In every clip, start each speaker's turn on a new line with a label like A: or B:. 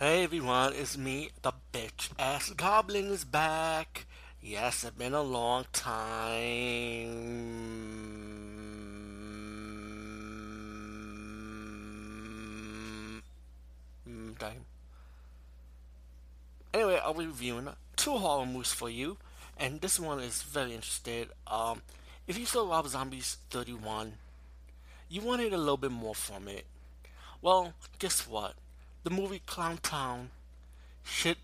A: Hey everyone, it's me, the bitch ass goblin is back. Yes, it's been a long time. Mm, Time. Anyway, I'll be reviewing two horror movies for you, and this one is very interesting. Um, if you saw Rob Zombie's 31, you wanted a little bit more from it. Well, guess what? The movie Clown Town should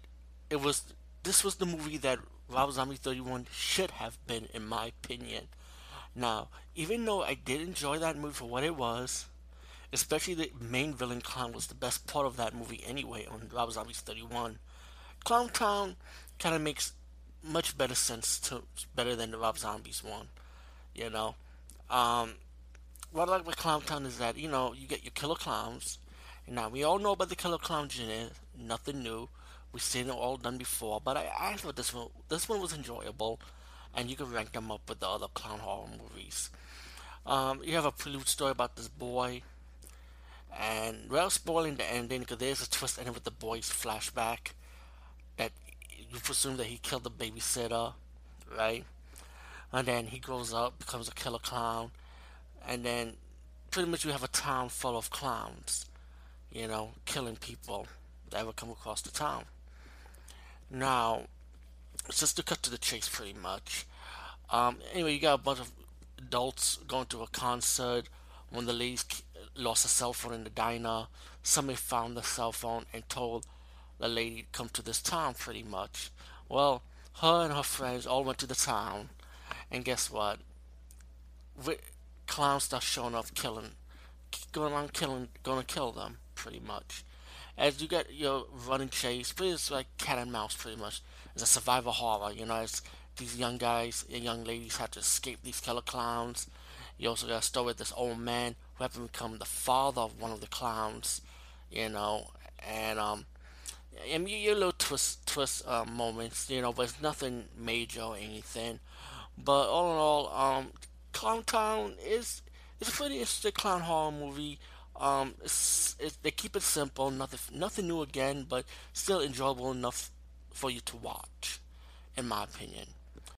A: it was this was the movie that Rob Zombie 31 should have been in my opinion. Now, even though I did enjoy that movie for what it was, especially the main villain clown was the best part of that movie anyway on Rob Zombie's 31. Clown Town kind of makes much better sense to better than the Rob Zombies one, you know. Um, what I like with Clown Town is that you know you get your killer clowns. Now we all know about the killer clown genre, nothing new. We've seen it all done before, but I, I thought this one this one was enjoyable, and you can rank them up with the other clown horror movies. Um, you have a prelude story about this boy, and without spoiling the ending, because there's a twist ending with the boy's flashback that you presume that he killed the babysitter, right? And then he grows up, becomes a killer clown, and then pretty much you have a town full of clowns, you know, killing people that ever come across the town. Now, just to cut to the chase, pretty much. Um, anyway, you got a bunch of adults going to a concert. When the lady lost her cell phone in the diner, somebody found the cell phone and told the lady to come to this town, pretty much. Well, her and her friends all went to the town, and guess what? clowns start showing up, killing, going around killing, gonna kill them, pretty much. As you get your running chase, pretty much like cat and mouse, pretty much. It's a survival horror, you know. It's these young guys and young ladies have to escape these killer clowns. You also got a story with this old man who happened to become the father of one of the clowns, you know, and um, and you, you little twist twist uh, moments, you know, but it's nothing major or anything. But all in all, um, Clown Town is is a pretty interesting clown horror movie. Um, they keep it simple, nothing nothing new again, but still enjoyable enough for you to watch, in my opinion.